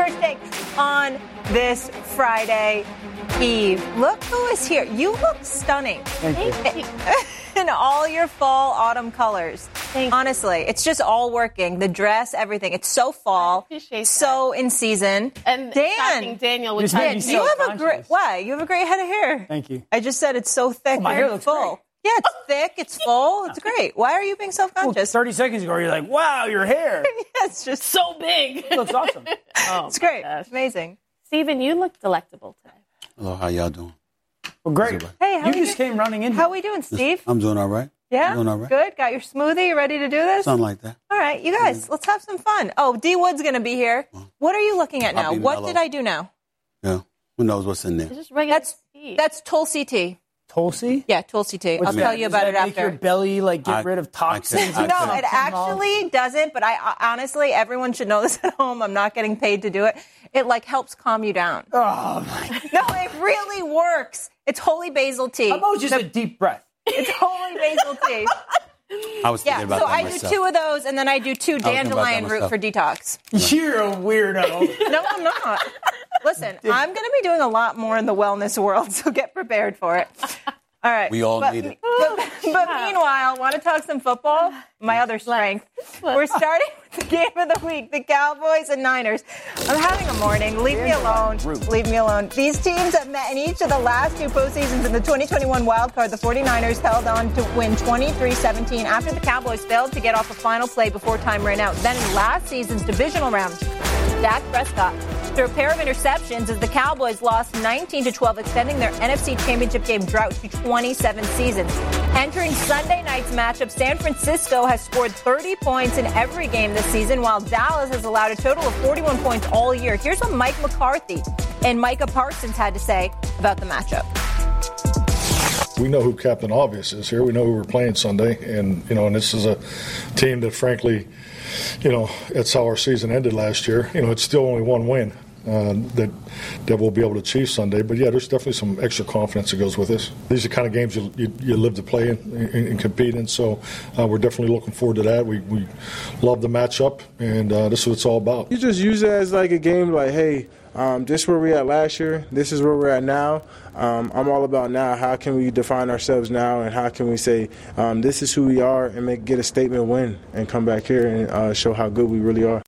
Everybody? Welcome to First Take on this Friday Eve. Look who is here. You look stunning. Thank you. In all your fall autumn colors. Thank you. Honestly, it's just all working. The dress, everything. It's so fall. appreciate So in season. And Dan. Daniel would Just tell made you me you so have a great why? You have a great head of hair. Thank you. I just said it's so thick. Oh, my hair looks full. great. Yeah, it's thick. It's full. It's great. Why are you being self-conscious? 30 seconds ago, you're like, wow, your hair yeah, it's just so big. It looks awesome. oh, it's great. my It's gosh. amazing. Steven, you look delectable today. Hello, how y'all doing? Well, great. Hey, how you just doing? came running in. How are we doing, Steve? I'm doing all right. Yeah, doing all right. Good. Got your smoothie. You ready to do this? Something like that. All right, you guys, let's have some fun. Oh, D Wood's going to be here. What are you looking at now? be What mellow. did I do now? Yeah. Who knows what's in there? It's just regular That's tea. that's Tulsi tea. Tulsi? Yeah, Tulsi tea. What's I'll that? tell you Does about that it make your belly like get I- rid of I toxins? can- I No, can- it actually doesn't. But I uh, honestly, everyone should know this at home. I'm not getting paid to do it. It like helps calm you down. Oh my! No, it really works. It's holy basil tea. How about just a deep breath? It's holy basil tea. I was thinking Yeah, about so that I do two of those, and then I do two thinking about that dandelion root for detox. You're a weirdo. No, I'm not. Listen, I'm going to be doing a lot more in the wellness world, so get prepared for it. All right. We all but, need it. But, but meanwhile, want to talk some football? My other strength. We're starting with the game of the week, the Cowboys and Niners. I'm having a morning. Leave me alone. Leave me alone. These teams have met in each of the last two postseasons in the 2021 wild card. The 49ers held on to win 23-17 after the Cowboys failed to get off a final play before time ran out. Then in last season's divisional round, Dak Prescott threw a pair of interceptions as the Cowboys lost 19 to 12, extending their NFC Championship game drought to 27 seasons. Entering Sunday night's matchup, San Francisco has scored 30 points in every game this season, while Dallas has allowed a total of 41 points all year. Here's what Mike McCarthy and Micah Parsons had to say about the matchup. We know who Captain Obvious is here. We know who we're playing Sunday, and you know, and this is a team that, frankly, you know, it's how our season ended last year. You know, it's still only one win uh, that that we'll be able to achieve Sunday. But yeah, there's definitely some extra confidence that goes with this. These are the kind of games you you, you live to play and, and compete in. So uh, we're definitely looking forward to that. We we love the matchup, and uh, this is what it's all about. You just use it as like a game, like, hey, um, this is where we at last year. This is where we're at now. Um, I'm all about now. How can we define ourselves now, and how can we say um, this is who we are, and make get a statement win, and come back here and uh, show how good we really are.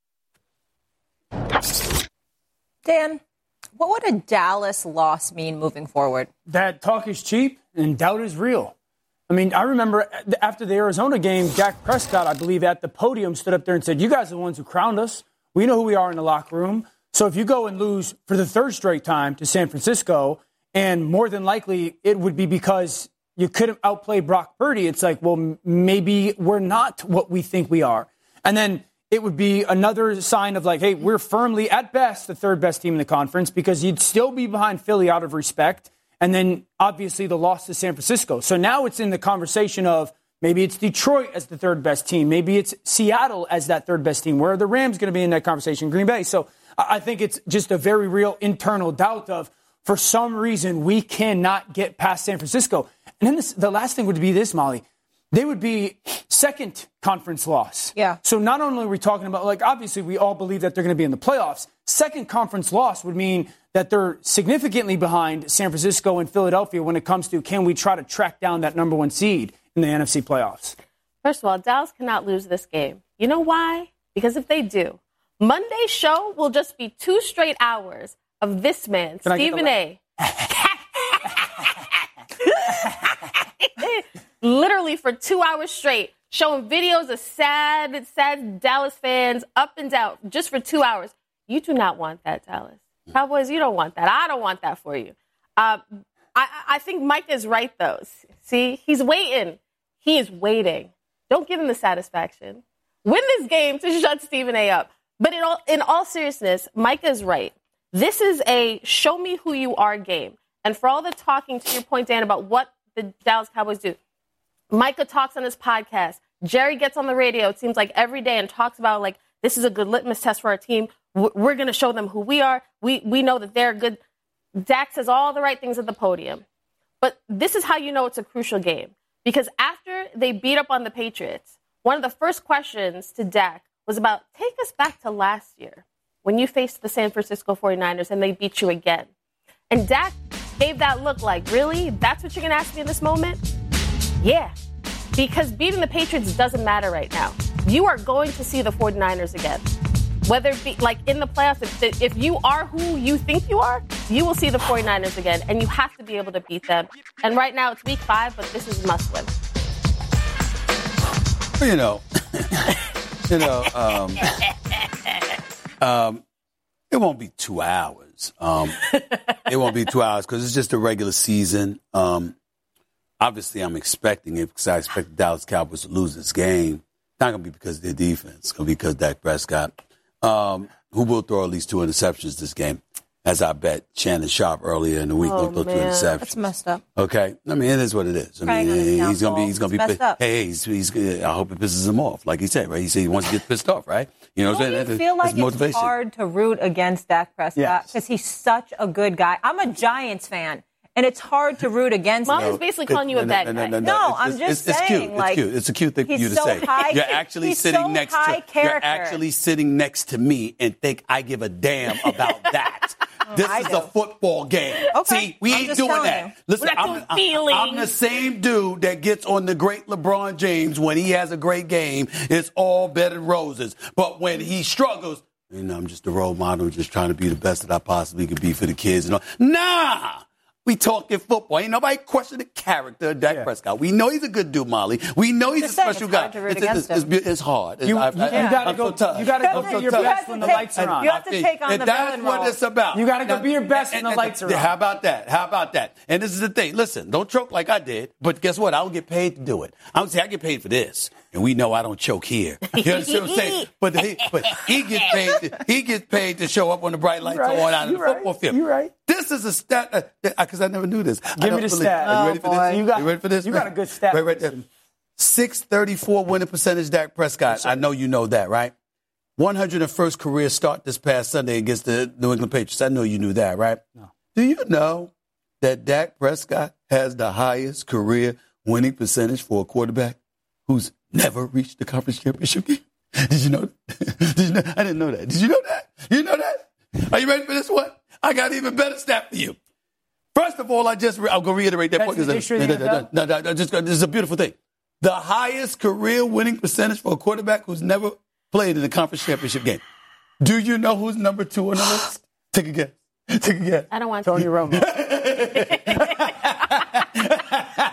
Dan, what would a Dallas loss mean moving forward? that talk is cheap and doubt is real. I mean, I remember after the Arizona game, Dak Prescott, I believe, at the podium stood up there and said, You guys are the ones who crowned us. We know who we are in the locker room. So if you go and lose for the third straight time to San Francisco, and more than likely it would be because you couldn't outplay Brock Purdy, it's like, well, maybe we're not what we think we are. And then it would be another sign of like, hey, we're firmly at best the third best team in the conference because you'd still be behind Philly out of respect. And then obviously the loss to San Francisco. So now it's in the conversation of maybe it's Detroit as the third best team. Maybe it's Seattle as that third best team. Where are the Rams going to be in that conversation? Green Bay. So I think it's just a very real internal doubt of for some reason we cannot get past San Francisco. And then this, the last thing would be this, Molly. They would be second conference loss. Yeah. So not only are we talking about, like, obviously we all believe that they're going to be in the playoffs. Second conference loss would mean that they're significantly behind San Francisco and Philadelphia when it comes to can we try to track down that number one seed in the NFC playoffs? First of all, Dallas cannot lose this game. You know why? Because if they do, Monday's show will just be two straight hours of this man, Can I get the Stephen A. Literally for two hours straight, showing videos of sad, sad Dallas fans up and down just for two hours. You do not want that, Dallas. Cowboys, you don't want that. I don't want that for you. Uh, I, I think Mike is right, though. See, he's waiting. He is waiting. Don't give him the satisfaction. win this game to shut Stephen A. up. But in all, in all seriousness, Mike is right. This is a show me who you are game. And for all the talking, to your point, Dan, about what the Dallas Cowboys do, Micah talks on his podcast. Jerry gets on the radio, it seems like every day, and talks about, like, this is a good litmus test for our team. We're going to show them who we are. We, we know that they're good. Dak says all the right things at the podium. But this is how you know it's a crucial game. Because after they beat up on the Patriots, one of the first questions to Dak was about take us back to last year when you faced the San Francisco 49ers and they beat you again. And Dak gave that look like, really? That's what you're going to ask me in this moment? Yeah. Because beating the Patriots doesn't matter right now. You are going to see the 49ers again. Whether it be like in the playoffs, if, if you are who you think you are, you will see the 49ers again. And you have to be able to beat them. And right now it's week five, but this is must win. You know, you know, um, um, it won't be two hours. Um, it won't be two hours because it's just a regular season. Um, obviously, I'm expecting it because I expect the Dallas Cowboys to lose this game. Not going to be because of their defense. It's going to be because Dak Prescott, um, who will throw at least two interceptions this game as I bet Shannon Sharpe earlier in the week. Oh, don't throw two interceptions. That's messed up. Okay, I mean it is what it is. I mean he's gonna be he's gonna be It's pissed. up. Hey, he's, he's I hope it pisses him off, like he said, right? He said he wants to get pissed off, right? You know what I'm saying? feel like it's hard to root against Dak Prescott Yes. because he's such a good guy. I'm a Giants fan, and it's hard to root against Mom him. is basically calling you a bad guy. No, it's- I'm just it's, it's saying, cute. like, it's cute. It's a cute thing for you to so say. high- you're actually sitting so next high to. You're actually sitting next to me and think I give a damn about that. This I is do. a football game. Okay. See, we I'm ain't doing that. you. Listen, I'm, I'm- I'm the same dude that gets on the great LeBron James when he has a great game. It's all bed and roses. But when he struggles, you know, I'm just a role model, just trying to be the best that I possibly could be for the kids. And all. Nah. We talking football. Ain't nobody question the character of Dak Prescott. We know he's a good dude, Molly. We know he's Just a special it's guy. hard to root it's, against it's, it's, it's hard. You, I- you, I- you gotta I'm go. so tough. You gotta go be so your tough. best when the take- lights are on. you have to take on and the that's what role. it's about. You gotta go be your best when the lights are on. How about that? How about that? And this is the thing. Listen, don't choke like I did. But guess what? I don't get paid to do it. I don't say I get paid for this. And we know I don't choke here. You understand what I'm saying? But he, but he gets paid. To, he gets paid to show up when the bright lights Right. are on out in the right. football field. You're right. This is a stat uh, because uh, I never knew this. Give me the stat. Are you Oh, ready for boy. this? You got- you ready for this? you got a good stat. Right, right there. 634 winning percentage, Dak Prescott. I know you know that, right? 101st career start this past Sunday against the New England Patriots. I know you knew that, right? No. Do you know that Dak Prescott has the highest career winning percentage for a quarterback who's never reached the conference championship game? Did you know? Did you know? I didn't know that. Did you know that? You know that? Are you ready for this one? I got even better stat for you. First of all, I just I'll go reiterate that That's point. the history no, no, no, no, no, no, just this is a beautiful thing. The highest career winning percentage for a quarterback who's never played in a conference championship game. Do you know who's number two on the list? Take a guess. Take a guess. I don't want to Tony to. Romo.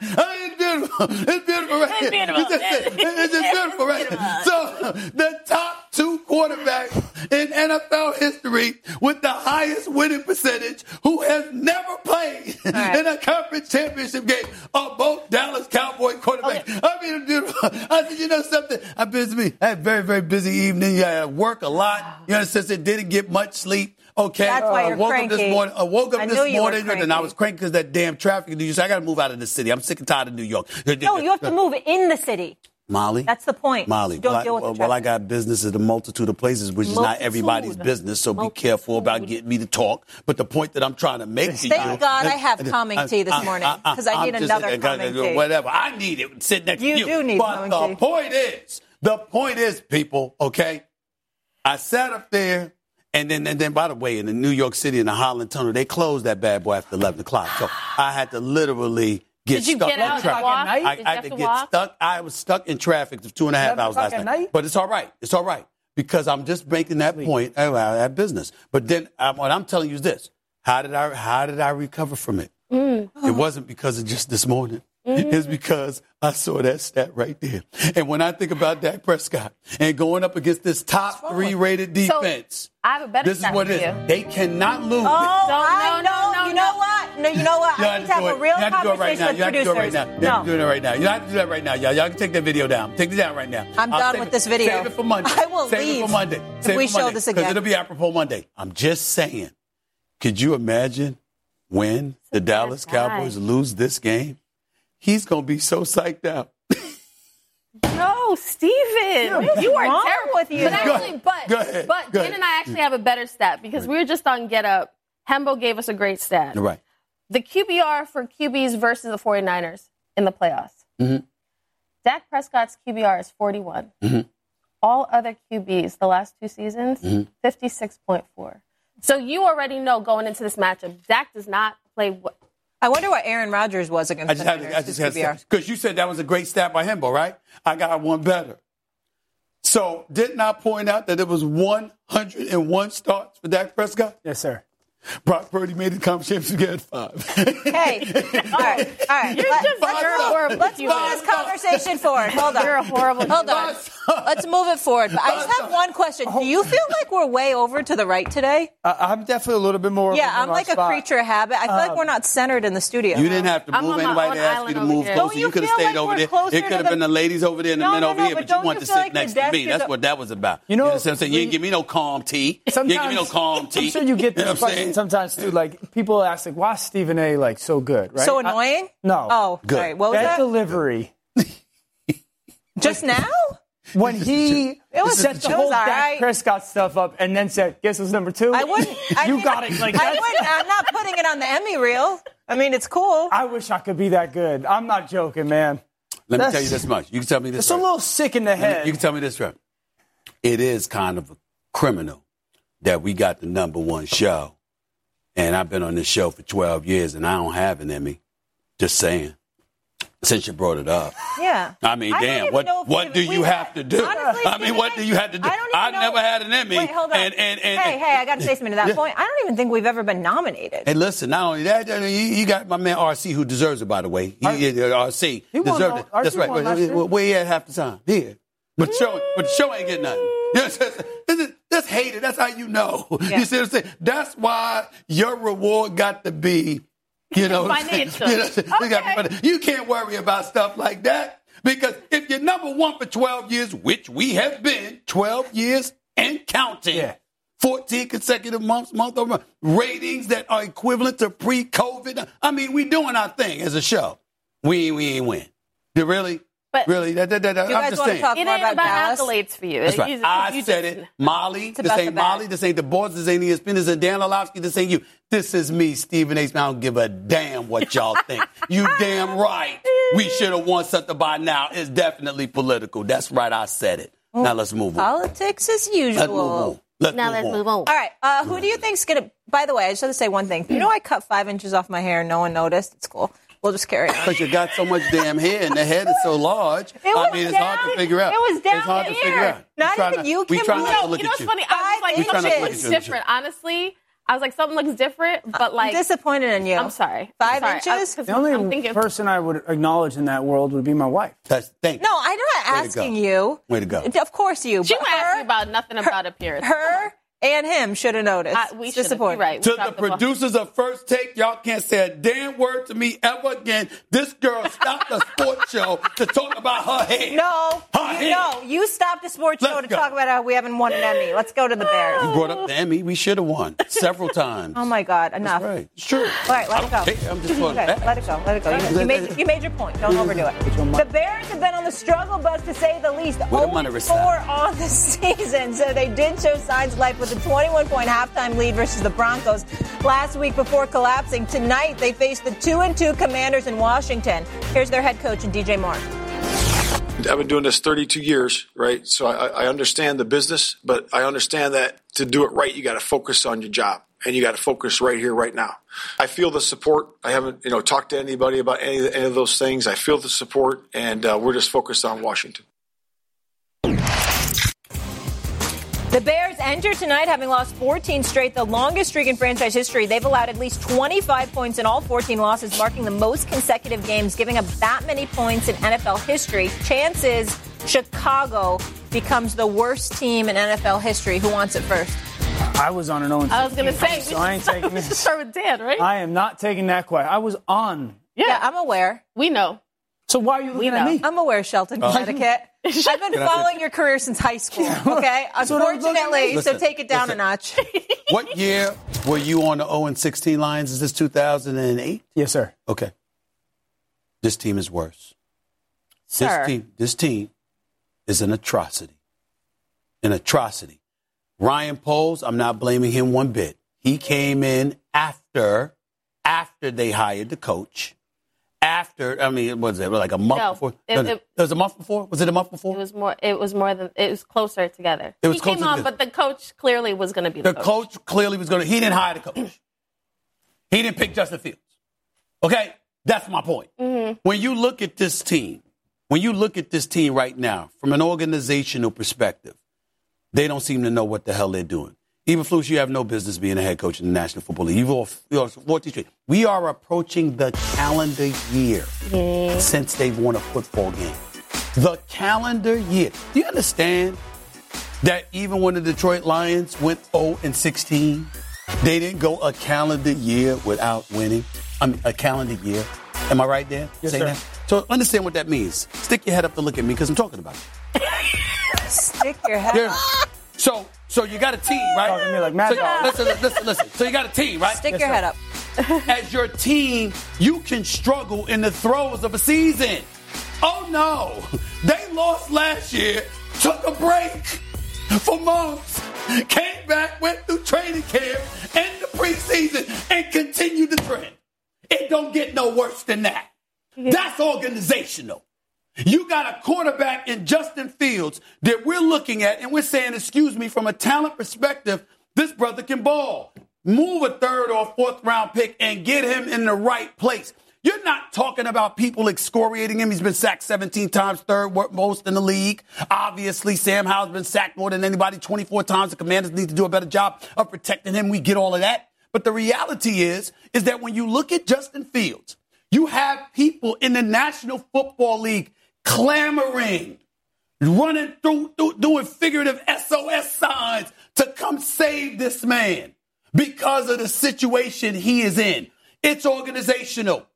It's beautiful. It's beautiful, right? It's beautiful. It's just, it's just beautiful, right? So, the top two quarterbacks in NFL history with the highest winning percentage who has never played right. in a conference championship game are both Dallas Cowboy quarterbacks. I mean, it's beautiful. I said, you know something? I busy. I had a very, very busy evening. Yeah, I work a lot. You know, since it didn't get much sleep. Okay. That's why I you're woke up this morning. I woke up I this you morning and I was cranky because that damn traffic in New York. So I got to move out of the city. I'm sick and tired of New York. No, you have to move in the city. Molly. That's the point. Molly. Don't well, I, deal with well, well, I got business at a multitude of places, which is not everybody's business. So be careful about getting me to talk. But the point that I'm trying to make to you. Thank God I have calming tea this morning, 'cause I I'm need just- another uh, calming tea. Whatever. I need it. Sit next You to you. You do need but the tea. point is, the point is, people. Okay. I sat up there. And then, and then, by the way, in the New York City in the Holland Tunnel, they closed that bad boy after 11 o'clock. So I had to literally get Did you stuck get in out and traffic. walk? night? I, Did I had to to get walk? stuck. I was stuck in traffic for two and a half hours last night. night? But it's all right. It's all right because I'm just making that point uh, at business. But then um, what I'm telling you is this: How did I? How did I recover from it? Mm. It wasn't because of just this morning. Mm-hmm. It's because I saw that stat right there. And when I think about Dak Prescott and going up against this top three rated So, defense, I have a better this is stat what for it you. They cannot lose. Oh, No, I no, know. no, no, you know what? no, you know what? I need to have a real conversation with You have to do it right producers. now. You have to do it right now. You have to do that right now. Y'all, y'all can take that video down. Take it down right now. I'm I'll done with it- this video. Save it for Monday. I will Save it leave for Monday. if we it for show Monday, this Because again. it'll be apropos Monday. I'm just saying. Could you imagine when the Dallas. Cowboys lose this game? He's going to be so psyched out. No, Steven. you are wrong terrible with you? But Go actually, but Go ahead. but Go Dan and I actually have a better stat because we were just on Get Up. Hembo gave us a great stat. Right. The QBR for QBs versus the 49ers in the playoffs. Mhm. Dak Prescott's QBR is 41. Mhm. All other QBs the last two seasons, Mm-hmm. 56.4. So you already know going into this matchup, Dak does not play. What, I wonder what Aaron Rodgers was against I just the had to, Niners, I just had because you said that was a great stat by Hembo, right? I got one better. So didn't I point out that it was 101 starts for Dak Prescott? Yes, sir. Brock Purdy made the conference championship get five. Hey, all right, all right. You're Let- just- let's you're horrible Let's move this conversation forward. Hold on. You're a horrible Hold on. Let's move it forward. But I just have one question. Do you feel like we're way over to the right today? Uh, I'm definitely a little bit more. Yeah, I'm like a spot. creature of habit. I feel like we're not centered in the studio. You didn't have to move. Anybody own that asked you to move here. closer, Don't you you could have feel stayed like over we're there. closer It could have the- been the ladies over there and the No, men no, over no, here, but but you don't wanted you to feel sit like next to me. That's what that was about. You know, what I'm saying? You didn't give me no calm tea. You didn't give me no calm tea. I'm sure you get know this question saying? sometimes too. Like people ask, like, "Why is Stephen A. like so good?" Right? So I- annoying? no. Oh, Good. sorry. What was that that? delivery Just now? when he it was- set the whole all Dak right. Prescott stuff up and then said, "Guess who's number two? I wouldn't. I you mean, got it. Like I wouldn't. I'm not putting it on the Emmy reel. I mean, it's cool. I wish I could be that good. I'm not joking, man. Let me tell you this much. You can tell me this. It's a little sick in the head. You can tell me this, right? It is kind of a criminal that we got the number one show, and I've been on this show for 12 years, and I don't have an Emmy. Just saying. Since you brought it up. Yeah. I mean, I damn, what what do you have to do? Honestly, I mean, what do you have to do? I, I never had an Emmy. Wait, hold on. And, and, and, hey, hey, I got to say something to that Yeah. point. I don't even think we've ever been nominated. And listen, not only that, you, you got my man RC who deserves it, by the way. He, RC He uh, won deserved it. That's right. Where, last year. where, where he at half the time? Here. But the show, but the show ain't getting nothing. Yes, that's, that's hated. That's how you know. Yeah. You see what I'm saying? That's why your reward got to be, you know? Financial. You, know, what I'm saying? You got- Okay. you can't worry about stuff like that because if you're number one for 12 years, which we have been 12 years and counting. Yeah. 14 consecutive months, month over month, ratings that are equivalent to pre-COVID. I mean, we doing our thing as a show. We we ain't win. You really, But- really? That, that, that, you I'm guys just want saying. to talk it more ain't about, about Dallas? accolades for you. That's right. you- I you said just- it. Molly, this ain't. Molly, this ain't the boys, this ain't E ESPN, this ain't Dan Orlovsky, this ain't you. This is me, Stephen A. Smith. I don't give a damn what y'all think. You damn right. We should have won something by now. It's definitely political. That's right. I said it. Now let's move on. Politics as Let's move usual. on. Let's Now move let's on. move on. All right. Uh, who do you think's gonna? By the way, I just have to say one thing. You know, I cut five inches off my hair. and No one noticed. It's cool. We'll just carry on. Because you got so much damn hair and the head is so large. It was I mean, it's hard down- to figure out. it was down It's hard to here. figure out. Not We try even you We can try move. not to look you know at what's you. funny? I was like, Five something looks different. Honestly, I was like, something looks different, but I'm like, disappointed in you. I'm sorry. Five I'm sorry. inches? I, 'cause the only I'm thinking, person I would acknowledge in that world would be my wife. That's, thank you. No, I'm not Way asking you. Way to go. Of course you. she but won't ask her- me about nothing about appearance. Her and him should have noticed. I, we It's should disappointing. Right. To the dropped ball. producers of First Take, y'all can't say a damn word to me ever again. This girl stopped the sports show to talk about her hair. No, Her you, hair. no, you stopped the sports Let's show to go. talk about how we haven't won an Emmy. Let's go to the Bears. You brought up the Emmy. We should have won several times. Oh my God, enough. That's right. It's true. All right, let I it go. care. I'm just Okay, back. let it go. Let it go. You, you made, you made your point. Don't overdo it. The Bears have been on the struggle bus to say the least. Where the oh Only four on the season, so they did show signs of life with a 21-point halftime lead versus the Broncos last week before collapsing. Tonight they face the two and two Commanders in Washington. Here's their head coach DJ Moore. I've been doing this 32 years, right? So I, I understand the business, but I understand that to do it right, you got to focus on your job and you got to focus right here, right now. I feel the support. I haven't, you know, talked to anybody about any, any of those things. I feel the support, and uh, we're just focused on Washington. The Bears enter tonight having lost 14 straight, the longest streak in franchise history. They've allowed at least 25 points in all 14 losses, marking the most consecutive games, giving up that many points in NFL history. Chances Chicago becomes the worst team in NFL history. Who wants it first? I was on an own. I was going to say, so I ain't taking this. start with Dan, right? I am not taking that question. I was on. Yeah, I'm aware. we know. So why are you looking at know. me? I'm aware, Shelton, uh, Connecticut. I've been following your career since high school. Okay, So don't look at me. unfortunately, so take it down listen. a notch. What year were you on the 0 and 16 lines? Is this 2008? Yes, sir. Okay. This team is worse. Sir. This team, this team is an atrocity. An atrocity. Ryan Poles, I'm not blaming him one bit. He came in after after they hired the coach. After I mean, what was it like a month No, before? it- No, no. it- it was a month before. Was it a month before? It was more. It was more than. It was closer together. It was he came on, together. but the coach clearly was going to be the, the coach clearly was going to. He didn't hire the coach. He didn't pick Justin Fields. Okay, that's my point. Mm-hmm. When you look at this team, when you look at this team right now, from an organizational perspective, they don't seem to know what the hell they're doing. Eberflus, you have no business being a head coach in the National Football League. You've all, you know, 14. We are approaching the calendar year since they've won a football game. The calendar year. Do you understand that even when the Detroit Lions went 0 and 16, they didn't go a calendar year without winning? I mean, a calendar year. Am I right there? Yes, saying sir. that? So understand what that means. Stick your head up to look at me because I'm talking about it. Stick your head. There- So, so you got a team, right? Talking to me like Mad so, Dog. listen, listen, listen. So you got a team, right? Stick Yes, your sir. head up. As your team, you can struggle in the throes of a season. Oh no, they lost last year, took a break for months, came back, went through training camp and the preseason, and continued the trend. It don't get no worse than that. That's organizational. You got a quarterback in Justin Fields that we're looking at, and we're saying, excuse me, from a talent perspective, this brother can ball. Move a third or fourth round pick and get him in the right place. You're not talking about people excoriating him. He's been sacked 17 times, third most in the league. Obviously, Sam Howell's been sacked more than anybody 24 times. The commanders need to do a better job of protecting him. We get all of that. But the reality is, is that when you look at Justin Fields, you have people in the National Football League clamoring, running through, through doing figurative SOS signs to come save this man because of the situation he is in. It's organizational.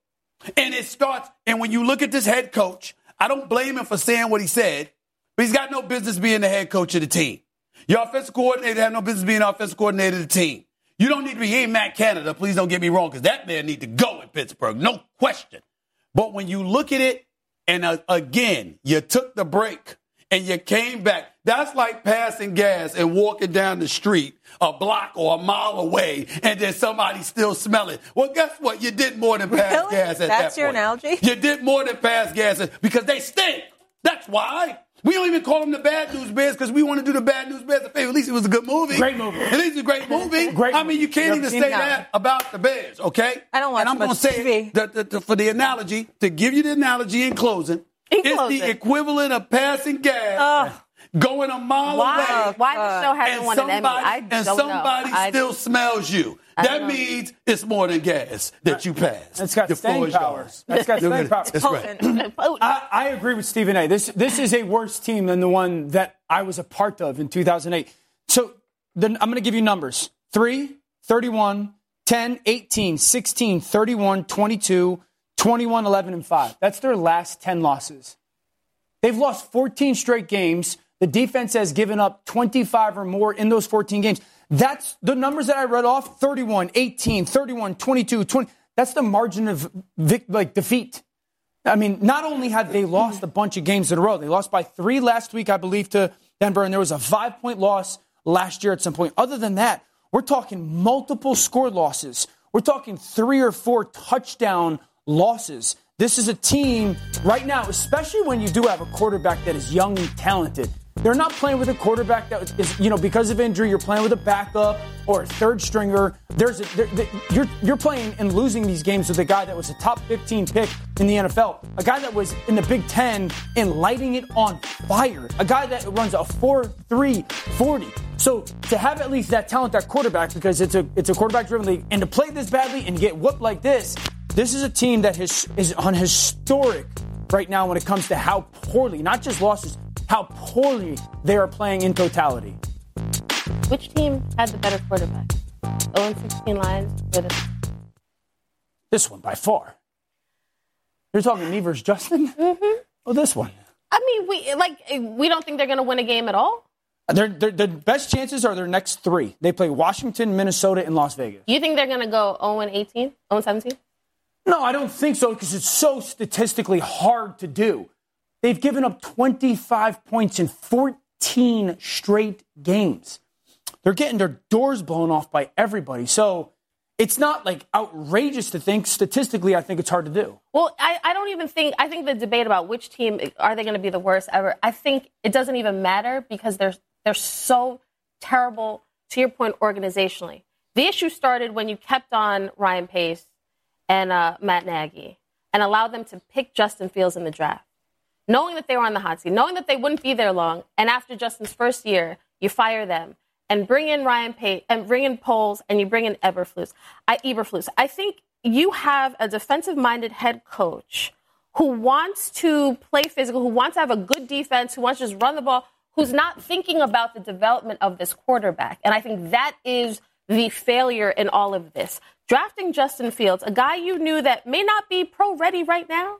And it starts, and when you look at this head coach, I don't blame him for saying what he said, but he's got no business being the head coach of the team. Your offensive coordinator have no business being the offensive coordinator of the team. You don't need to be, ain't Matt Canada, please don't get me wrong, because that man need to go in Pittsburgh, no question. But when you look at it, and uh, again, you took the break and you came back. That's like passing gas and walking down the street a block or a mile away, and then somebody still smell it. Well, guess what? You did more than pass Really? gas at. That's that your point. analogy? You did more than pass gas because they stink. That's why. We don't even call them the Bad News Bears because we want to do the Bad News Bears a favor. At least it was a good movie. Great movie. At least it's a great movie. Great I mean, you can't movie. even say No. that about the Bears, okay? I don't watch And I'm gonna say TV. the- the- the- for the analogy to give you the analogy in closing. In it's closing. the equivalent of passing gas, Ugh. Going a mile Why? away, Why the show hasn't and won an Emmy? somebody, I and don't somebody know. I- still smells you. I That don't know. means it's more than gas that you pass. It's got The staying is power. yours. That's got staying at power. it. That's right. I, I agree with Stephen A. This this is a worse team than the one that I was a part of in 2008. So then I'm going to give you numbers 3, 31, 10, 18, 16, 31, 22, 21, 11, and 5. That's their last 10 losses. They've lost 14 straight games. The defense has given up 25 or more in those 14 games. That's the numbers that I read off 31, 18, 31, 22, 20. That's the margin of like defeat. I mean, not only have they lost a bunch of games in a row, they lost by three last week, I believe, to Denver, and there was a five point loss last year at some point. Other than that, we're talking multiple score losses. We're talking three or four touchdown losses. This is a team right now, especially when you do have a quarterback that is young and talented. They're not playing with a quarterback that is, you know, because of injury, you're playing with a backup or a third stringer. There's a, there, there- you're, you're playing and losing these games with a guy that was a top 15 pick in the NFL, a guy that was in the Big Ten and lighting it on fire, a guy that runs a 4 3 40. So to have at least that talent, that quarterback, because it's a, it's a quarterback driven league, and to play this badly and get whooped like this, this is a team that is, is on historic right now when it comes to how poorly, not just losses, how poorly they are playing in totality. which team had the better quarterback? 0 16 Lions or the This one by far. You're talking me versus Justin? Mm-hmm. Oh, this one. I mean, we like we don't think they're going to win a game at all. Their, their, their best chances are their next three. They play Washington, Minnesota, and Las Vegas. You think they're going to go 0 18, 0 17? No, I don't think so because it's so statistically hard to do. They've given up 25 points in 14 straight games. They're getting their doors blown off by everybody. So it's not like outrageous to think. Statistically, I think it's hard to do. Well, I, I don't even think, I think the debate about which team are they going to be the worst ever, I think it doesn't even matter because they're, they're so terrible, to your point, organizationally. The issue started when you kept on Ryan Pace and uh, Matt Nagy and allowed them to pick Justin Fields in the draft, knowing that they were on the hot seat, knowing that they wouldn't be there long. And after Justin's first year, you fire them and bring in Ryan Pace and bring in Poles and you bring in Eberflus. I, Eberflus. I think you have a defensive-minded head coach who wants to play physical, who wants to have a good defense, who wants to just run the ball, who's not thinking about the development of this quarterback. And I think that is the failure in all of this. Drafting Justin Fields, a guy you knew that may not be pro ready right now,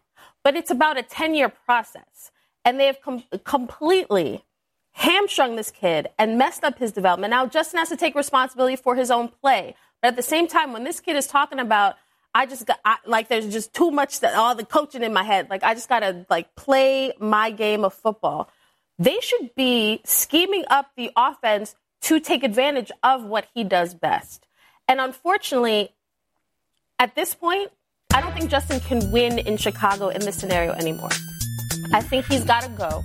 but it's about a 10 year process. And they have com- completely hamstrung this kid and messed up his development. Now, Justin has to take responsibility for his own play. But at the same time, when this kid is talking about, I just got, I, like, there's just too much, that, all the coaching in my head. Like, I just got to, like, play my game of football. They should be scheming up the offense to take advantage of what he does best. And unfortunately, at this point, I don't think Justin can win in Chicago in this scenario anymore. I think he's got to go.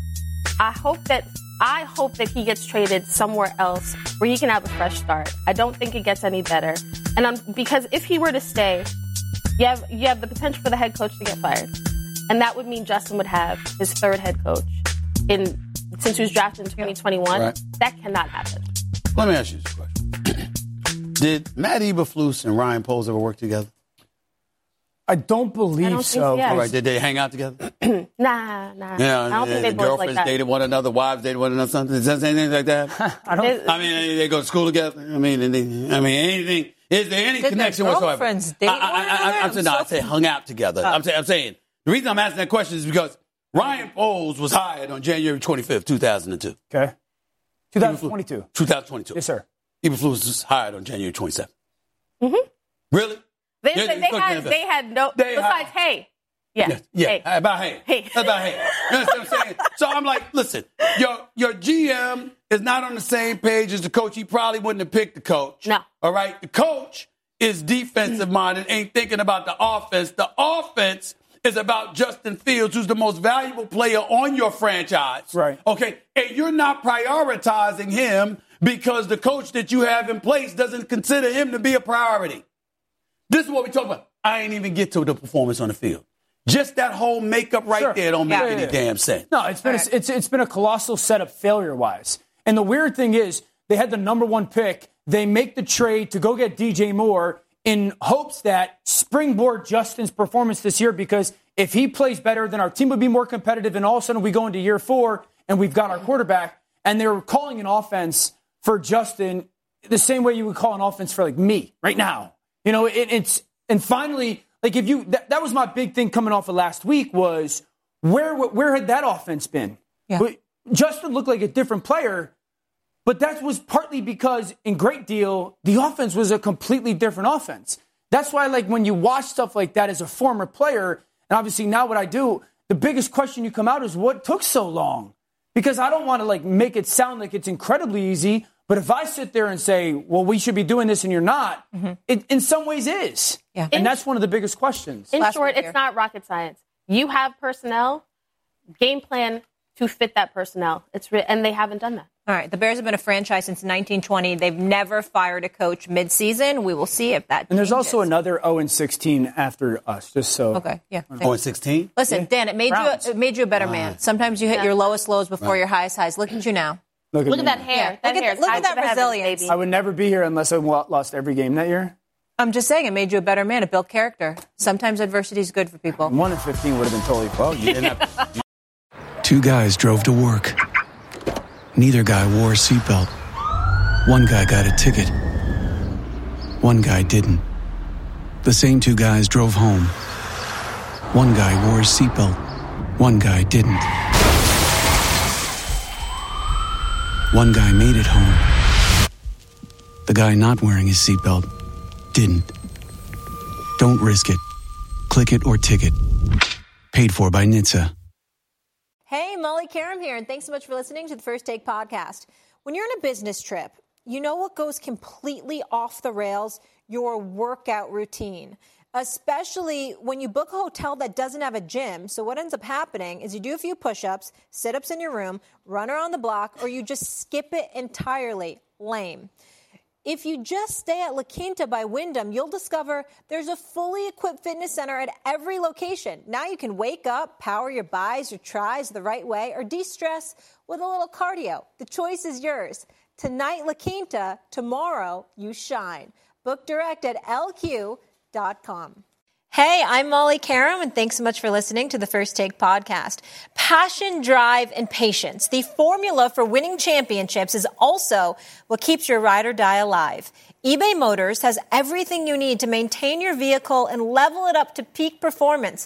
I hope that I hope that he gets traded somewhere else where he can have a fresh start. I don't think it gets any better. And I'm, because if he were to stay, you have you have the potential for the head coach to get fired, and that would mean Justin would have his third head coach in since he was drafted in 2021. Right. That cannot happen. Let me ask you this question. Did Matt Eberflus and Ryan Poles ever work together? I don't believe I don't so. so, yeah. All right, did they hang out together? Nah, nah. Yeah, I don't think they both like girlfriends that. dated one another, wives dated one another, something. Does that say anything like that? I don't. I mean, they go to school together. I mean, they, I mean, anything. Is there any Did their connection whatsoever? girlfriends date I, I, one I, I, another? I'm saying, no, I I'm so- say hung out together. I'm saying, I'm saying. The reason I'm asking that question is because Ryan Poles was hired on January 25th, 2002. Okay. 2022. 2022. Yes, sir. Eberflus was hired on January 27th. Mm-hmm. Really? They, Yeah, they, they had they had no They besides had- hey. Yeah. Yeah, yeah. Hey. About hey. Hey. About hey. You understand what I'm saying? So I'm like, listen, your your GM is not on the same page as the coach. He probably wouldn't have picked the coach. No. All right. The coach is defensive minded, ain't thinking about the offense. The offense is about Justin Fields, who's the most valuable player on your franchise. Right. Okay. And you're not prioritizing him because the coach that you have in place doesn't consider him to be a priority. This is what we talk about. I ain't even get to the performance on the field. Just that whole makeup right Sure. there don't make Yeah. any Yeah. damn sense. No, it's been a, it's it's been a colossal setup failure wise. And the weird thing is, they had the number one pick. They make the trade to go get DJ Moore in hopes that springboard Justin's performance this year. Because if he plays better, then our team would be more competitive. And all of a sudden, we go into year four and we've got our quarterback. And they're calling an offense for Justin the same way you would call an offense for like me right now. You know, it, it's and finally, like if you that, that was my big thing coming off of last week was where where had that offense been? Yeah. But Justin looked like a different player, but that was partly because in great deal the offense was a completely different offense. That's why like when you watch stuff like that as a former player, and obviously now what I do, the biggest question you come out is what took so long? Because I don't want to like make it sound like it's incredibly easy, but if I sit there and say, "Well, we should be doing this," and you're not, mm-hmm. it in some ways is. Yeah. And that's one of the biggest questions. In Last short, it's not rocket science. You have personnel, game plan to fit that personnel. It's re- and they haven't done that. All right, the Bears have been a franchise since 1920. They've never fired a coach midseason. We will see if that. And there's also another 0 and 16 after us, just so. Okay, yeah. Oh, and 16? Listen, Dan, it made Browns. you it made you a better man. Ah. Sometimes you hit your lowest lows before your highest highs. Look at you now. Look at, Look at that hair. Yeah. That Look at- hair is look at that to heavens, resilience. I would never be here unless I lost every game that year. I'm just saying, it made you a better man. It built character. Sometimes adversity is good for people. 1 in 15 would have been totally fine. Well, you didn't have Two guys drove to work. Neither guy wore a seatbelt. One guy got a ticket. One guy didn't. The same two guys drove home. One guy wore a seatbelt. One guy didn't. One guy made it home. The guy not wearing his seatbelt didn't. Don't risk it. Click it or ticket. Paid for by NHTSA. Hey, Molly Qerim here, and thanks so much for listening to the First Take podcast. When you're on a business trip, you know what goes completely off the rails? Your workout routine. Especially when you book a hotel that doesn't have a gym. So, what ends up happening is you do a few push ups, sit ups in your room, run around the block, or you just skip it entirely. Lame. If you just stay at La Quinta by Wyndham, you'll discover there's a fully equipped fitness center at every location. Now you can wake up, power your buys, your tries the right way, or de stress with a little cardio. The choice is yours. Tonight, La Quinta, tomorrow, you shine. Book direct at Hey, I'm Molly Qerim, and thanks so much for listening to the First Take podcast. Passion, drive, and patience. The formula for winning championships is also what keeps your ride or die alive. eBay Motors has everything you need to maintain your vehicle and level it up to peak performance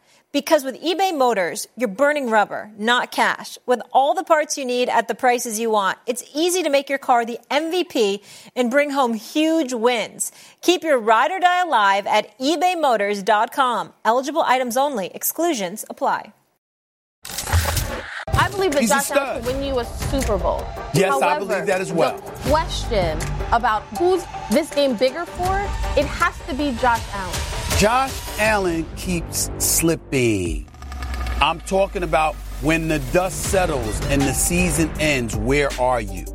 Because with eBay Motors, you're burning rubber, not cash. With all the parts you need at the prices you want, it's easy to make your car the MVP and bring home huge wins. Keep your ride or die alive at ebaymotors.com. Eligible items only. Exclusions apply. I believe that He's Josh Allen stud. could win you a Super Bowl. Yes, I believe that as well. The question about who's this game bigger for, it has to be Josh Allen. Josh Allen keeps slipping. I'm talking about when the dust settles and the season ends, where are you?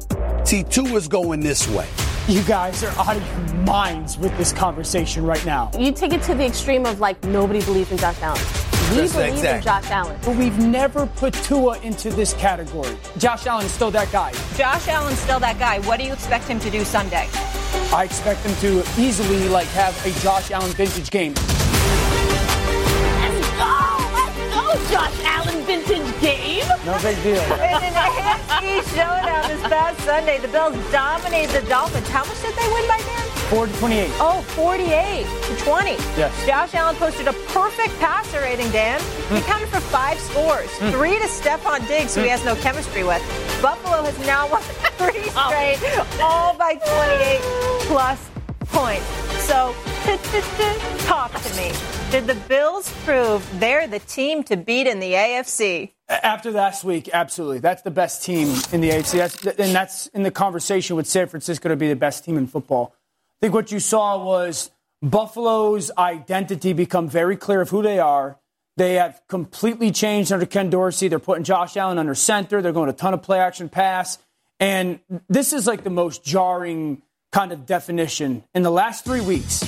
T2 is going this way. You guys are out of your minds with this conversation right now. You take it to the extreme of like nobody believes in Josh Allen. We That's believe in. Josh Allen. But we've never put Tua into this category. Josh Allen is still that guy. Josh Allen's still that guy. What do you expect him to do Sunday? I expect them to easily like have a Josh Allen vintage game. Let's go! Let's go, Josh Allen vintage game. No big deal. In an AFC showdown this past Sunday, the Bills dominated the Dolphins. How much did they win by Dan? 4 to 28. Oh, 48 to 20. Yes. Josh Allen posted a perfect passer rating, Dan. He hmm. counted for five scores, hmm. three to Stefon Diggs, who he hmm. has no chemistry with. Buffalo has now won three oh. straight, all by 28 plus points. So, talk to me. Did the Bills prove they're the team to beat in the AFC? After last week, absolutely. That's the best team in the AFC. That's, and that's in the conversation with San Francisco to be the best team in football. I think what you saw was Buffalo's identity become very clear of who they are. They have completely changed under Ken Dorsey. They're putting Josh Allen under center. They're going a ton of play action pass. And this is like the most jarring kind of definition. In the last three weeks,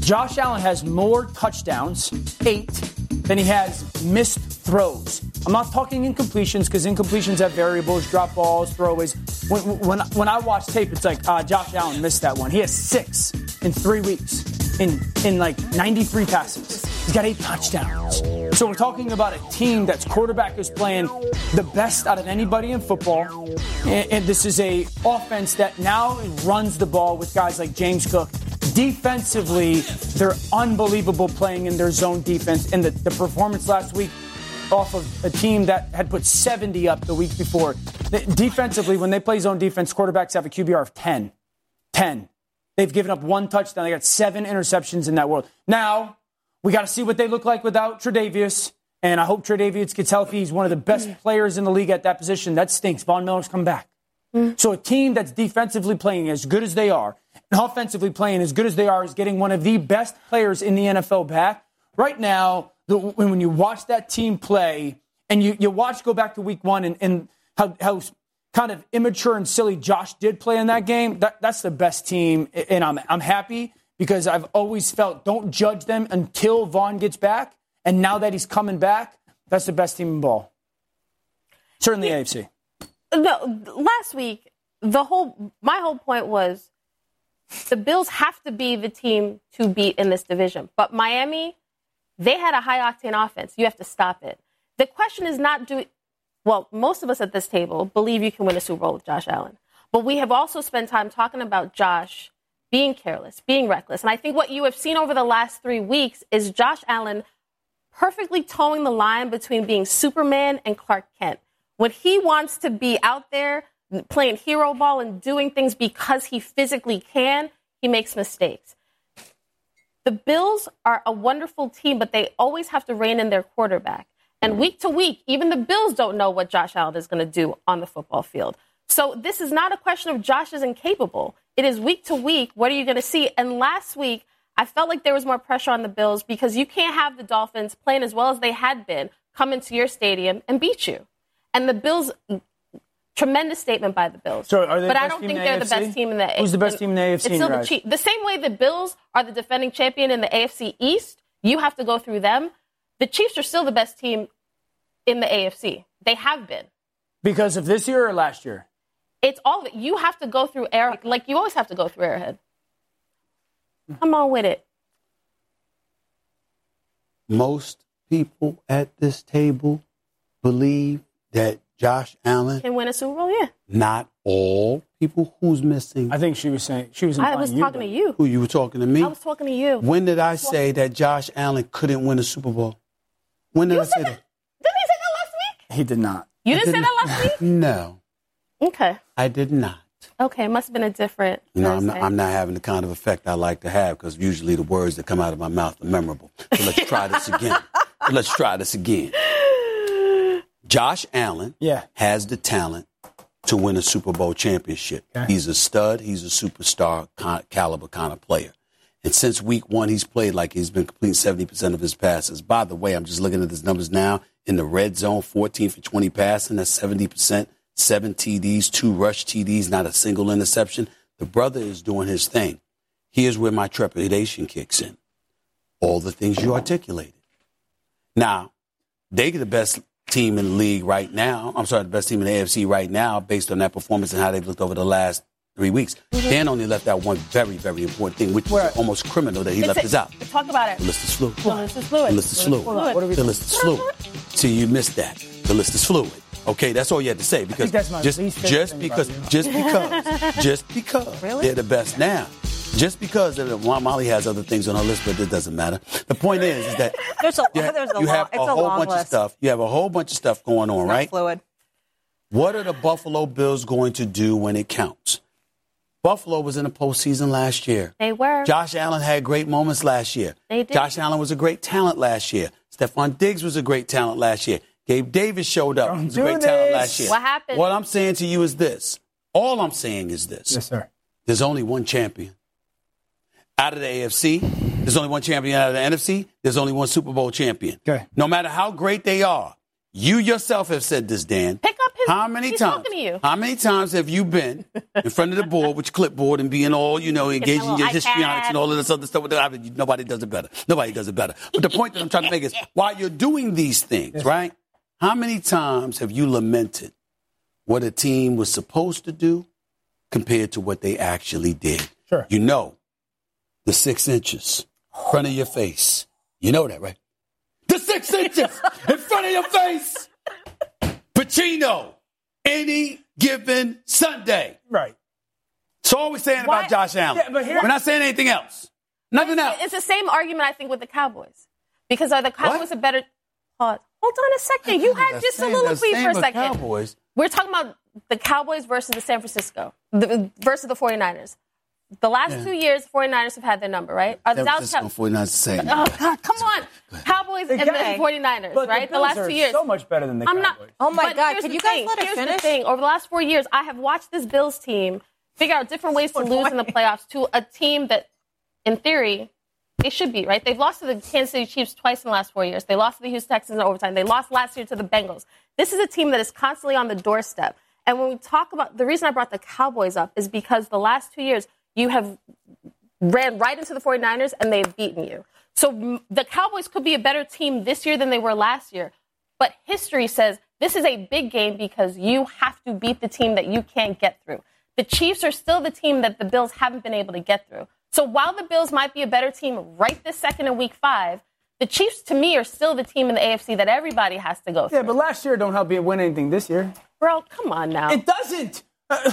Josh Allen has more touchdowns, eight, than he has missed throws. I'm not talking incompletions because incompletions have variables, drop balls, throwaways. When, when, when I watch tape, it's like uh, Josh Allen missed that one. He has six in three weeks in, in like 93 passes. He's got eight touchdowns. So we're talking about a team that's quarterback is playing the best out of anybody in football. And, and this is a offense that now runs the ball with guys like James Cook. Defensively, they're unbelievable playing in their zone defense. And the, the performance last week off of a team that had put 70 up the week before. Defensively, when they play zone defense, quarterbacks have a QBR of 10. 10. They've given up one touchdown. They got seven interceptions in that world. Now, we got to see what they look like without Tre'Davious. And I hope Tre'Davious gets healthy. He's one of the best mm. players in the league at that position. That stinks. Von Miller's come back. Mm. So a team that's defensively playing as good as they are and offensively playing as good as they are is getting one of the best players in the NFL back. Right now, the, when, when you watch that team play and you, you watch go back to week one and, and how, how kind of immature and silly Josh did play in that game, that, that's the best team. And I'm, I'm happy because I've always felt don't judge them until Von gets back. And now that he's coming back, That's the best team in ball. Certainly yeah. AFC. No, last week the whole my whole point was the Bills have to be the team to beat in this division. But Miami, they had a high octane offense. You have to stop it. The question is not do well, most of us at this table believe you can win a Super Bowl with Josh Allen. But we have also spent time talking about Josh being careless, being reckless. And I think what you have seen over the last three weeks is Josh Allen perfectly toeing the line between being Superman and Clark Kent. When he wants to be out there playing hero ball and doing things because he physically can, he makes mistakes. The Bills are a wonderful team, but they always have to rein in their quarterback. And week to week, even the Bills don't know what Josh Allen is going to do on the football field. So this is not a question of Josh is incapable. It is week to week. What are you going to see? And last week, I felt like there was more pressure on the Bills because you can't have the Dolphins playing as well as they had been come into your stadium and beat you. And the Bills, tremendous statement by the Bills. So are they but the I don't think they're AFC? the best team in the AFC. Who's the best team in the AFC? It's still the? The same way the Bills are the defending champion in the AFC East, you have to go through them. The Chiefs are still the best team in the AFC. They have been. Because of this year or last year? It's all of it. You have to go through air like you always have to go through Arrowhead. Come on with it. Most people at this table believe that Josh Allen, Can win a Super Bowl, yeah. not all people who's missing. I think she was saying she was. I was talking but- to you. Who you were talking to me? I was talking to you. When did I say that Josh Allen couldn't win a Super Bowl? When did You I say that. that? Didn't he say that last week? He did not. You didn't say that last week? No, Okay. I did not. Okay, it must have been a different. You know, I'm not, I'm not having the kind of effect I like to have because usually the words that come out of my mouth are memorable. So let's try this again. let's try this again. Josh Allen Yeah. has the talent to win a Super Bowl championship. Okay. He's a stud. He's a superstar con- caliber kind of player. And since week one, he's played like he's been completing 70% of his passes. By the way, I'm just looking at his numbers now. In the red zone, 14 for 20 passing. That's 70%. Seven TDs, two rush TDs, not a single interception. The brother is doing his thing. Here's where my trepidation kicks in. All the things you articulated. Now, they get the best team in the league right now. I'm sorry, the best team in the AFC right now, based on that performance and how they've looked over the last three weeks. Mm-hmm. Dan only left out one very, very important thing, which Where- is almost criminal that he It's left a- this out. Talk about it. The list is fluid. The list is fluid. The list is fluid. Fluid. What are we- The list is fluid. See, you missed that. The list is fluid. Okay, that's all you had to say because that's my just least just because about just because just because Really? they're the best now. Just because they're the- Molly has other things on her list, but it doesn't matter. The point is, is that There's a, you, ha- there's a you have it's a a whole long bunch list. of stuff. You have a whole bunch of stuff going on, Not right? Fluid. What are the Buffalo Bills going to do when it counts? Buffalo was in the postseason last year. They were. Josh Allen had great moments last year. They did. Josh Allen was a great talent last year. Stefon Diggs was a great talent last year. Gabe Davis showed up. Don't He was a do great talent last year. What happened? What I'm saying to you is this. All I'm saying is this. Yes, sir. There's only one champion. Out of the AFC, there's only one champion. Out of the NFC, there's only one Super Bowl champion. Okay. No matter how great they are, you yourself have said this, Dan. Pick up his- How many he's times? to you. How many times have you been in front of the board with your clipboard and being all, you know, engaging your iPad. histrionics and all of this other stuff? With the, nobody does it better. Nobody does it better. But the point that I'm trying to make is, while you're doing these things, right? How many times have you lamented what a team was supposed to do compared to what they actually did? Sure. You know, the six inches in front of your face. You know that, right? The six inches in front of your face. Pacino, any given Sunday. Right. That's all we're saying Why- about Josh Allen. Yeah, but here- we're not saying anything else. Nothing else. It's the same argument I think with the Cowboys. Because are the Cowboys What? a better pause? Hold on a second. You had That's just saying- soliloquy that's for a second. Cowboys. We're talking about the Cowboys versus the San Francisco, the, versus the 49ers. The last Yeah. two years, 49ers have had their number, right? Are the San Dallas Francisco Cow- 49ers the. Oh, God, come on. Cowboys and Okay. the 49ers, But right? the, The, last two years. so much better than the I'm not. Cowboys. Oh my but God, here's could you guys thing. let her here's finish? the thing. Over the last four years, I have watched this Bills team figure out different ways to lose in the playoffs to a team that, in theory, they should be right. They've lost to the Kansas City Chiefs twice in the last four years. They lost to the Houston Texans in overtime. They lost last year to the Bengals. This is a team that is constantly on the doorstep. And when we talk about the reason I brought the Cowboys up is because the last two years you have ran right into the 49ers and they've beaten you. So the Cowboys could be a better team this year than they were last year. But history says this is a big game because you have to beat the team that you can't get through. The Chiefs are still the team that the Bills haven't been able to get through. So while the Bills might be a better team right this second in week five, the Chiefs, to me, are still the team in the AFC that everybody has to go through. Yeah, but last year don't help you win anything this year. Bro, come on now. It doesn't. Uh,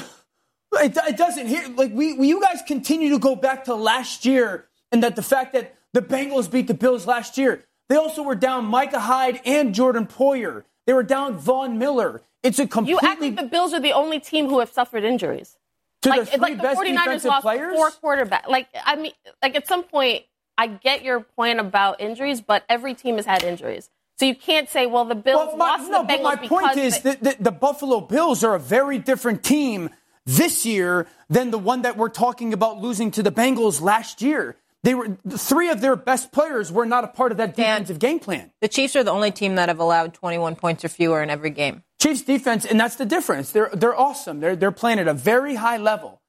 it, it, doesn't. Here, like we, we, you guys continue to go back to last year, and that the fact that the Bengals beat the Bills last year, they also were down Micah Hyde and Jordan Poyer. They were down Von Miller. It's a completely. You act like the Bills are the only team who have suffered injuries. To like, three like the best 49ers lost players? four quarterback. Like I mean, like at some point, I get your point about injuries, but every team has had injuries. So you can't say, well, the Bills well, my, lost no, the but my point is they- that the, the Buffalo Bills are a very different team this year than the one that we're talking about losing to the Bengals last year. They were three of their best players were not a part of that defensive game plan. The Chiefs are the only team that have allowed 21 points or fewer in every game. Chiefs defense, and that's the difference. They're they're awesome. They're they're playing at a very high level.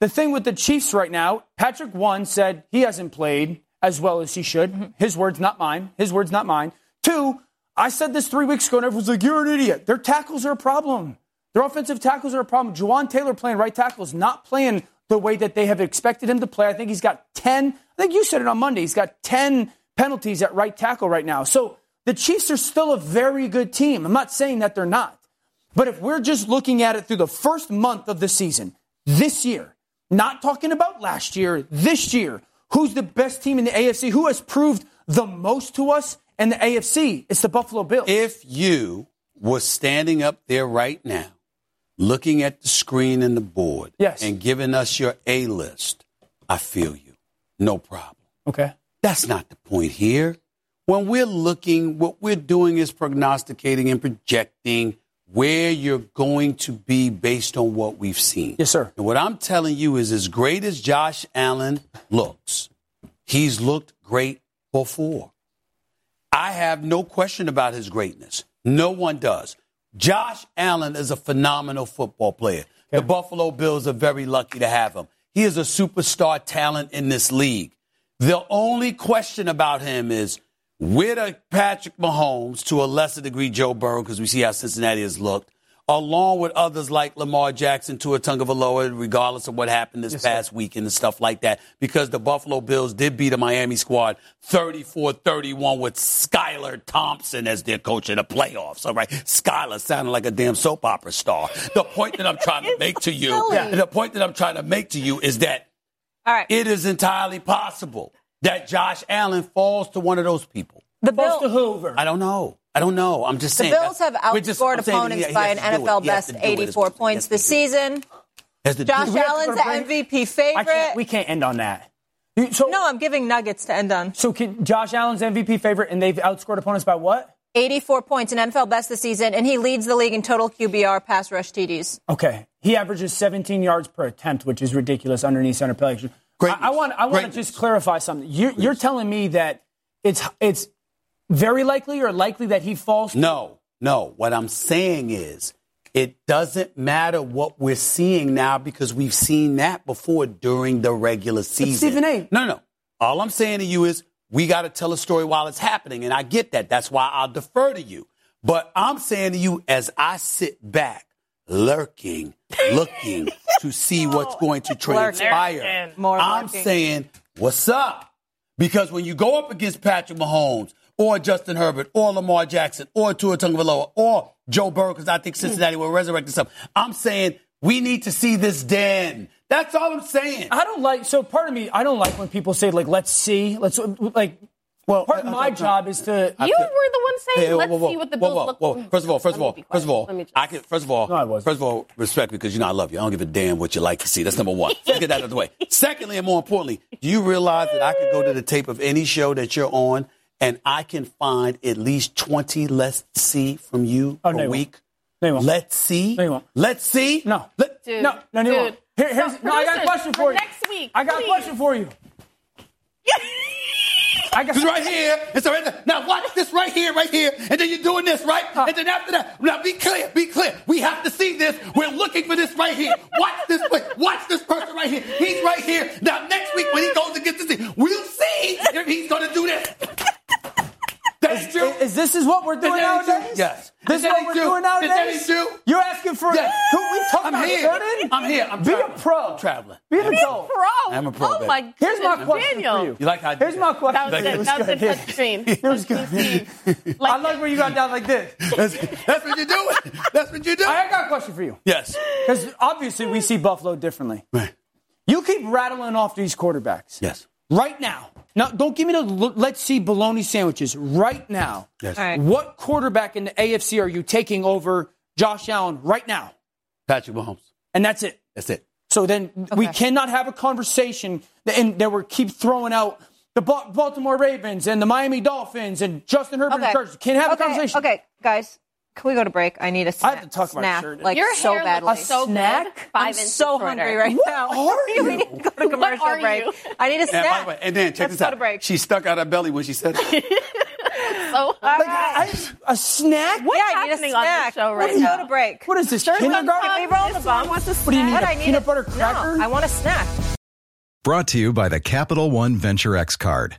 The thing with the Chiefs right now, Patrick one said he hasn't played as well as he should. Mm-hmm. His words, not mine. His words, not mine. Two, I said this three weeks ago, and everyone's like, "You're an idiot." Their tackles are a problem. Their offensive tackles are a problem. Jawaan Taylor playing right tackle is not playing the way that they have expected him to play. I think he's got ten. I think you said it on Monday. He's got ten penalties at right tackle right now. So the Chiefs are still a very good team. I'm not saying that they're not. But if we're just looking at it through the first month of the season, this year, not talking about last year, this year, who's the best team in the AFC? Who has proved the most to us in the AFC? It's the Buffalo Bills. If you were standing up there right now, looking at the screen and the board, Yes. and giving us your A list, I feel you. No problem. Okay. That's not the point here. When we're looking, what we're doing is prognosticating and projecting where you're going to be based on what we've seen. Yes, sir. And what I'm telling you is as great as Josh Allen looks, he's looked great before. I have no question about his greatness. No one does. Josh Allen is a phenomenal football player. The Buffalo Bills are very lucky to have him. He is a superstar talent in this league. The only question about him is with a Patrick Mahomes, to a lesser degree Joe Burrow, because we see how Cincinnati has looked, along with others like Lamar Jackson, Tua Tagovailoa, regardless of what happened this past weekend and stuff like that, because the Buffalo Bills did beat a Miami squad 34-31 with Skylar Thompson as their coach in the playoffs. All right, Skylar sounded like a damn soap opera star. The point that I'm trying to make to you, the point that I'm trying to make to you is that All right. it is entirely possible that Josh Allen falls to one of those people. The Falls to Hoover. I don't know. I don't know. I'm just saying. the. Bills have That's- we're just- outscored opponents he- he by an to do it. NFL best to do it. 84 points this to do it. season. Has to do Josh it. we have to Allen's go the to break? MVP I favorite. can't, we can't end on that. So, no, I'm giving Nuggets to end on. so can, Josh Allen's MVP favorite, and they've outscored opponents by what? 84 points, an NFL best this season, and he leads the league in total QBR pass rush TDs. Okay. He averages 17 yards per attempt, which is ridiculous underneath center play. Great I, I want I want to just clarify something. You're, you're telling me that it's it's very likely or likely that he falls. No, no. What I'm saying is, it doesn't matter what we're seeing now because we've seen that before during the regular season. Stephen A. No, no. All I'm saying to you is, we got to tell a story while it's happening, and I get that. That's why I'll defer to you. But I'm saying to you, as I sit back, lurking, looking to see what's going to transpire, More I'm lurking. saying, what's up? Because when you go up against Patrick Mahomes or Justin Herbert or Lamar Jackson or Tua Tagovailoa or Joe Burrow, because I think hmm. Cincinnati will resurrect itself, I'm saying we need to see this den. That's all I'm saying. I don't like. So part of me, I don't like when people say like, "Let's see." Let's like. Well, part of uh, my uh, uh, job is to. you were the one saying, Hey, let's whoa, whoa, see what the whoa, Bills whoa, look whoa. like. First of all, first of Let me all, first of all, just- I can. First of all, No, I wasn't. first of all, respect because you know I love you. I don't give a damn what you like to see. That's number one. Let's get that out of the way. Secondly, and more importantly, do you realize that I could go to the tape of any show that you're on, and I can find at least twenty let's see from you Oh, a you won't. week. No. Let's see. No. Let's see. No. Let, Dude, no, no, no, dude. Here, here's, So, no, I got a question for for you. next week, I got please. a question for you. I got It's right here. It's right there. Now watch this right here, right here, and then you're doing this, right? And then after that, now be clear, be clear. We have to see this. We're looking for this right here. Watch this. Watch this person right here. He's right here. Now next week when he goes against this, team, we'll see if he's going to do this. Thank you. Is this is what we're doing Is that nowadays? true? Yes. This Is is what we're true? doing Is that nowadays? true? You're asking for Yes. Can we talk I'm about here. certain? I'm here. I'm Be a traveling. pro. Traveling. Be an Be a adult. pro. I'm a pro, Oh baby. my Here's my question Daniel. for you. You like how I did Here's my question. That was for good. you. That was good. good touch screen. It was good. I like where you got down like this. That's, that's what you're doing. That's what you're doing. I got a question for you. Yes. Because obviously we see Buffalo differently. Right. You keep rattling off these quarterbacks. Yes. Right now. Now, don't give me the let's see bologna sandwiches. Right now. Yes. All right. What quarterback in the AFC are you taking over Josh Allen right now? Patrick Mahomes. And that's it. That's it. So then we cannot have a conversation that, and that we keep throwing out the Baltimore Ravens and the Miami Dolphins and Justin Herbert Okay. and Chargers. Can't have okay, a conversation. Okay, guys, can we go to break? I need a snack. I have to talk about snack, shirt. like Your so hair badly. looks so snack? good. 5 I'm so shorter. hungry right What now. are we you? need to go to What commercial are break. you? I need a And, by snack. the way, and then check Let's this go out. to break. She stuck out her belly when she said it. So All Like, right. I- a snack? What's yeah, I need a happening on this show right Let's now? go to break. What is this, Shirts kindergarten? untucked. Can we roll the This one bump? wants What do you need, What a I need peanut a- butter cracker? No, I want a snack. Brought to you by the Capital One Venture X card.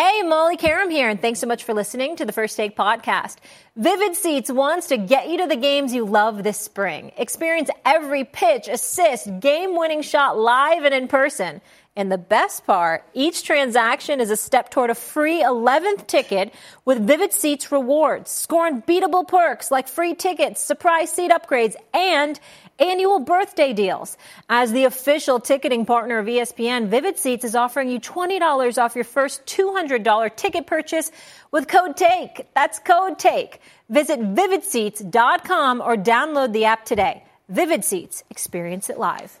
Hey, Molly Qerim here, and thanks so much for listening to the First Take podcast. Vivid Seats wants to get you to the games you love this spring. Experience every pitch, assist, game winning shot live and in person. And the best part, each transaction is a step toward a free 11th ticket with Vivid Seats rewards. Score unbeatable perks like free tickets, surprise seat upgrades, and annual birthday deals. As the official ticketing partner of ESPN, Vivid Seats is offering you $20 off your first $200 ticket purchase with code TAKE. That's code TAKE. Visit vividseats.com or download the app today. Vivid Seats, experience it live.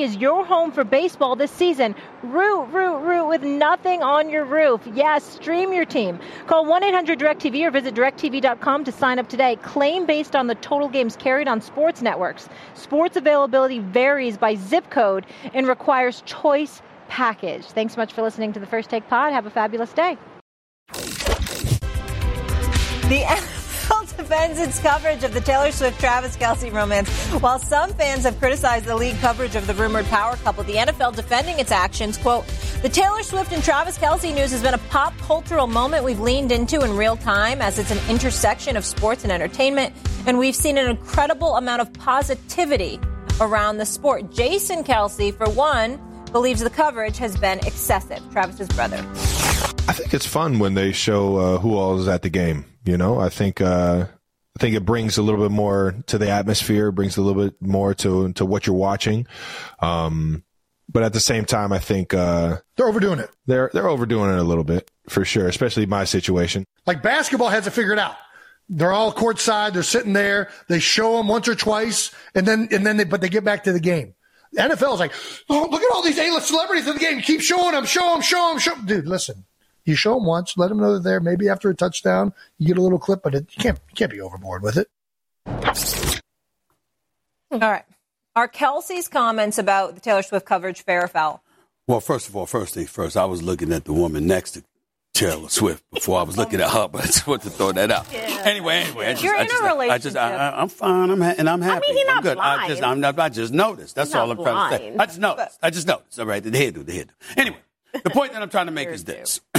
is your home for baseball this season. Root, root, root with nothing on your roof. Yes, stream your team. Call 1 800 DirecTV or visit directv.com to sign up today. Claim based on the total games carried on sports networks. Sports availability varies by zip code and requires choice package. Thanks so much for listening to the First Take Pod. Have a fabulous day. The defends its coverage of the Taylor Swift Travis Kelce romance. While some fans have criticized the league coverage of the rumored power couple, the NFL defending its actions, quote, the Taylor Swift and Travis Kelce news has been a pop cultural moment we've leaned into in real time as it's an intersection of sports and entertainment. And we've seen an incredible amount of positivity around the sport. Jason Kelce, for one, believes the coverage has been excessive. Travis's brother. I think it's fun when they show uh, who all is at the game. You know, I think uh, I think it brings a little bit more to the atmosphere, brings a little bit more to to what you're watching. Um, but at the same time, I think uh, They're overdoing it. they're they're overdoing it a little bit for sure, especially my situation. Like basketball has to figure it figured out. They're all courtside. They're sitting there. They show them once or twice, and then and then they but they get back to the game. The NFL is like, oh, look at all these A-list celebrities in the game. Keep showing them, show them, show them, show 'em." Dude, listen. You show them once, let them know they're there. Maybe after a touchdown, you get a little clip, but it, you can't you can't be overboard with it. All right. Are Kelce's comments about the Taylor Swift coverage fair or foul? Well, first of all, first things first, I was looking at the woman next to Taylor Swift before I was looking at her, but I just wanted to throw that out. Anyway, anyway, I just, You're I in a just, I just, I, relationship. I, I'm fine. I'm ha- and I'm happy. I mean, he's I'm not good. I just, blind. I'm not, I just noticed. That's He's all I'm trying to say. I just noticed. I just noticed. All right, the hairdo, the hairdo. Anyway, the point that I'm trying to make is this: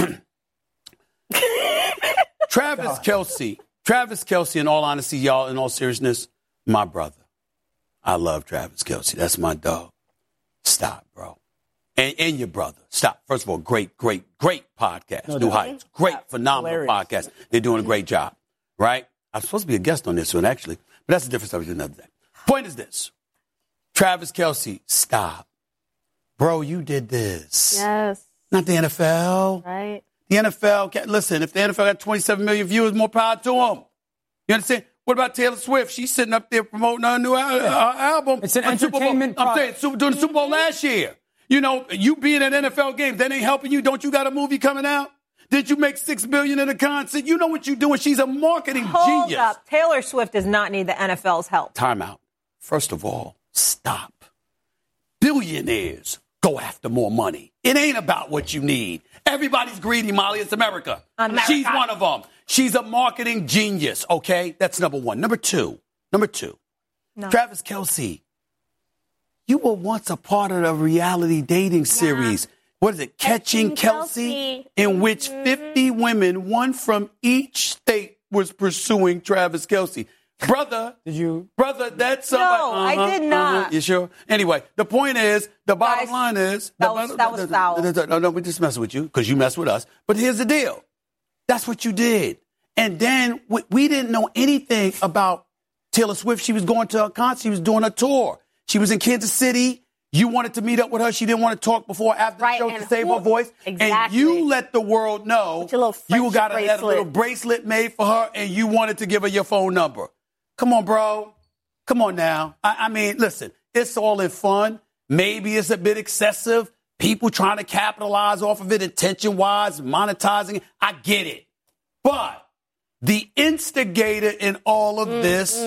Travis Kelce, Travis Kelce. In all honesty, y'all, in all seriousness, my brother. I love Travis Kelce. That's my dog. Stop, bro. And, and your brother. Stop. First of all, great, great, great podcast. New Heights. Great, phenomenal Hilarious. podcast. They're doing a great job, right? I'm supposed to be a guest on this one, actually, but that's a different subject another day. Point is this Travis Kelce, stop. Bro, you did this. Yes. Not the NFL. Right. The NFL, can, listen, if the NFL got 27 million viewers, more power to them. You understand? What about Taylor Swift? She's sitting up there promoting her new al- uh, album. It's an on Super Bowl. entertainment I'm saying, Super, doing the Super Bowl last year. You know, you being at NFL games, that ain't helping you. Don't you got a movie coming out? Did you make six billion in a concert? You know what you're doing. She's a marketing Hold genius. up. Taylor Swift does not need the NFL's help. Timeout. First of all, stop. Billionaires go after more money. It ain't about what you need. Everybody's greedy, Molly. It's America. America. She's one of them. She's a marketing genius, okay? That's number one. Number two. Number two. Travis Kelce, you were once a part of a reality dating series. What is it? Catching, Catching Kelce, Kelce. in mm-hmm. which 50 women, one from each state, was pursuing Travis Kelce. Brother, Did you? Brother, that's somebody. No, I Uh-huh, did not. uh-huh. You sure? Anyway, the point is, the bottom Guys, line is, that the was- bottom- that was foul. No, no, we're just messing with you because you mess with us. But here's the deal: that's what you did, and then we, we didn't know anything about Taylor Swift. She was going to a concert. She was doing a tour. She was in Kansas City. You wanted to meet up with her. She didn't want to talk before or after Right, the show to save who- her voice. Exactly. And you let the world know With your little you got a, had a little bracelet made for her, and you wanted to give her your phone number. Come on, bro. Come on now. I, I mean, listen, it's all in fun. Maybe it's a bit excessive. People trying to capitalize off of it, intention wise, monetizing it. I get it. But the instigator in all of this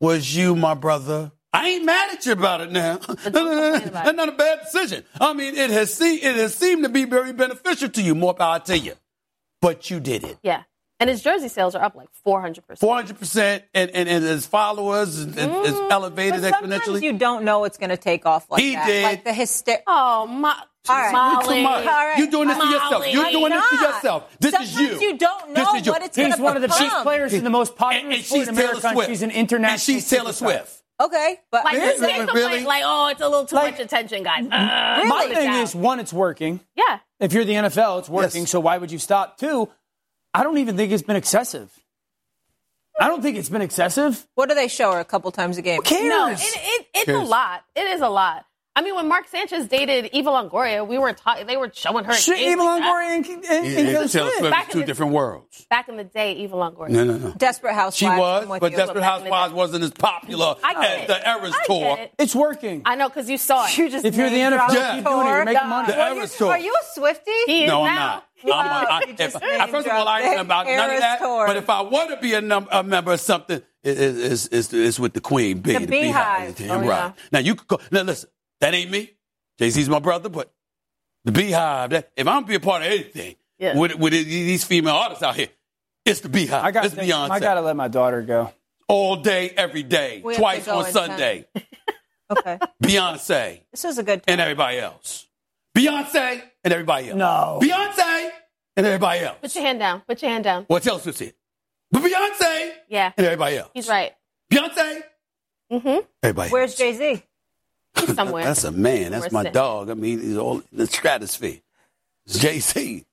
was you, my brother. I ain't mad at you about it now. complain about it. That's not a bad decision. I mean, it has se- it has seemed to be very beneficial to you. More power to you. But you did it. Yeah. And his jersey sales are up like 400%. 400% and, and, and his followers is, is elevated But sometimes exponentially. you don't know it's going to take off like He that. did. Like the hysteria. Oh, my. All right. Molly. Too much. All right. You're doing this to yourself. You're doing this to yourself. This is you. you don't This know is you. what it's going He's one of the become. chief players in the most popular And, and sport she's in Taylor Swift. She's an international. And she's Taylor superstar. Swift. Okay, but Like, here's you the- can't Really? like, oh, it's a little too Like- much attention, guys. Uh, Really? My thing is, one, it's working. yeah. If you're the NFL, it's working. Yes. So why would you stop? Two, I don't even think it's been excessive. I don't think it's been excessive. what do they show her a couple times a game? Who cares? No, it, it, it's a lot. It is a lot. I mean, when Mark Sanchez dated Eva Longoria, we were talking. They were showing her. Shit, Eva like that. Longoria and, and, and Yeah, Taylor Taylor Swift. Swift Back two the- different worlds. Back in the day, Eva Longoria. No, no, no. Desperate Housewives. She was, but you. Desperate Back Housewives wasn't as popular I get as it. the Eras I tour. get it. It's working. I know because you saw it. You just If you're the name NFL, dropped Yeah. keep doing it. You're making money. The you- Eras tour. Are you a Swiftie? He is No, I'm now. not. I'm is. A, I, You just if, I- first of all, I ain't dropped about none of that. tour. But if I want to be a, num- a member of something, it, it, it's, it's, it's with the Queen, Bee, The Beehive. Damn Oh, right. yeah. Now you could go. Now listen, that ain't me. Jay Z's my brother, but the Beehive. That, if I'm gonna be a part of anything Yeah. with with these female artists out here, it's the Beehive. I got. it's Beyonce. I gotta let my daughter go. all day, every day, We twice on Sunday. Okay. Beyonce This is a good and everybody else. Beyonce and everybody else. No. Beyonce and everybody else. Put your hand down. Put your hand down. What else was it? But Beyonce Yeah. and everybody else. He's right. Beyonce. Mm-hmm. Everybody. Where's Jay Z? He's somewhere. That's a man. That's my dog. I mean, he's all in the stratosphere. It's Jay Z.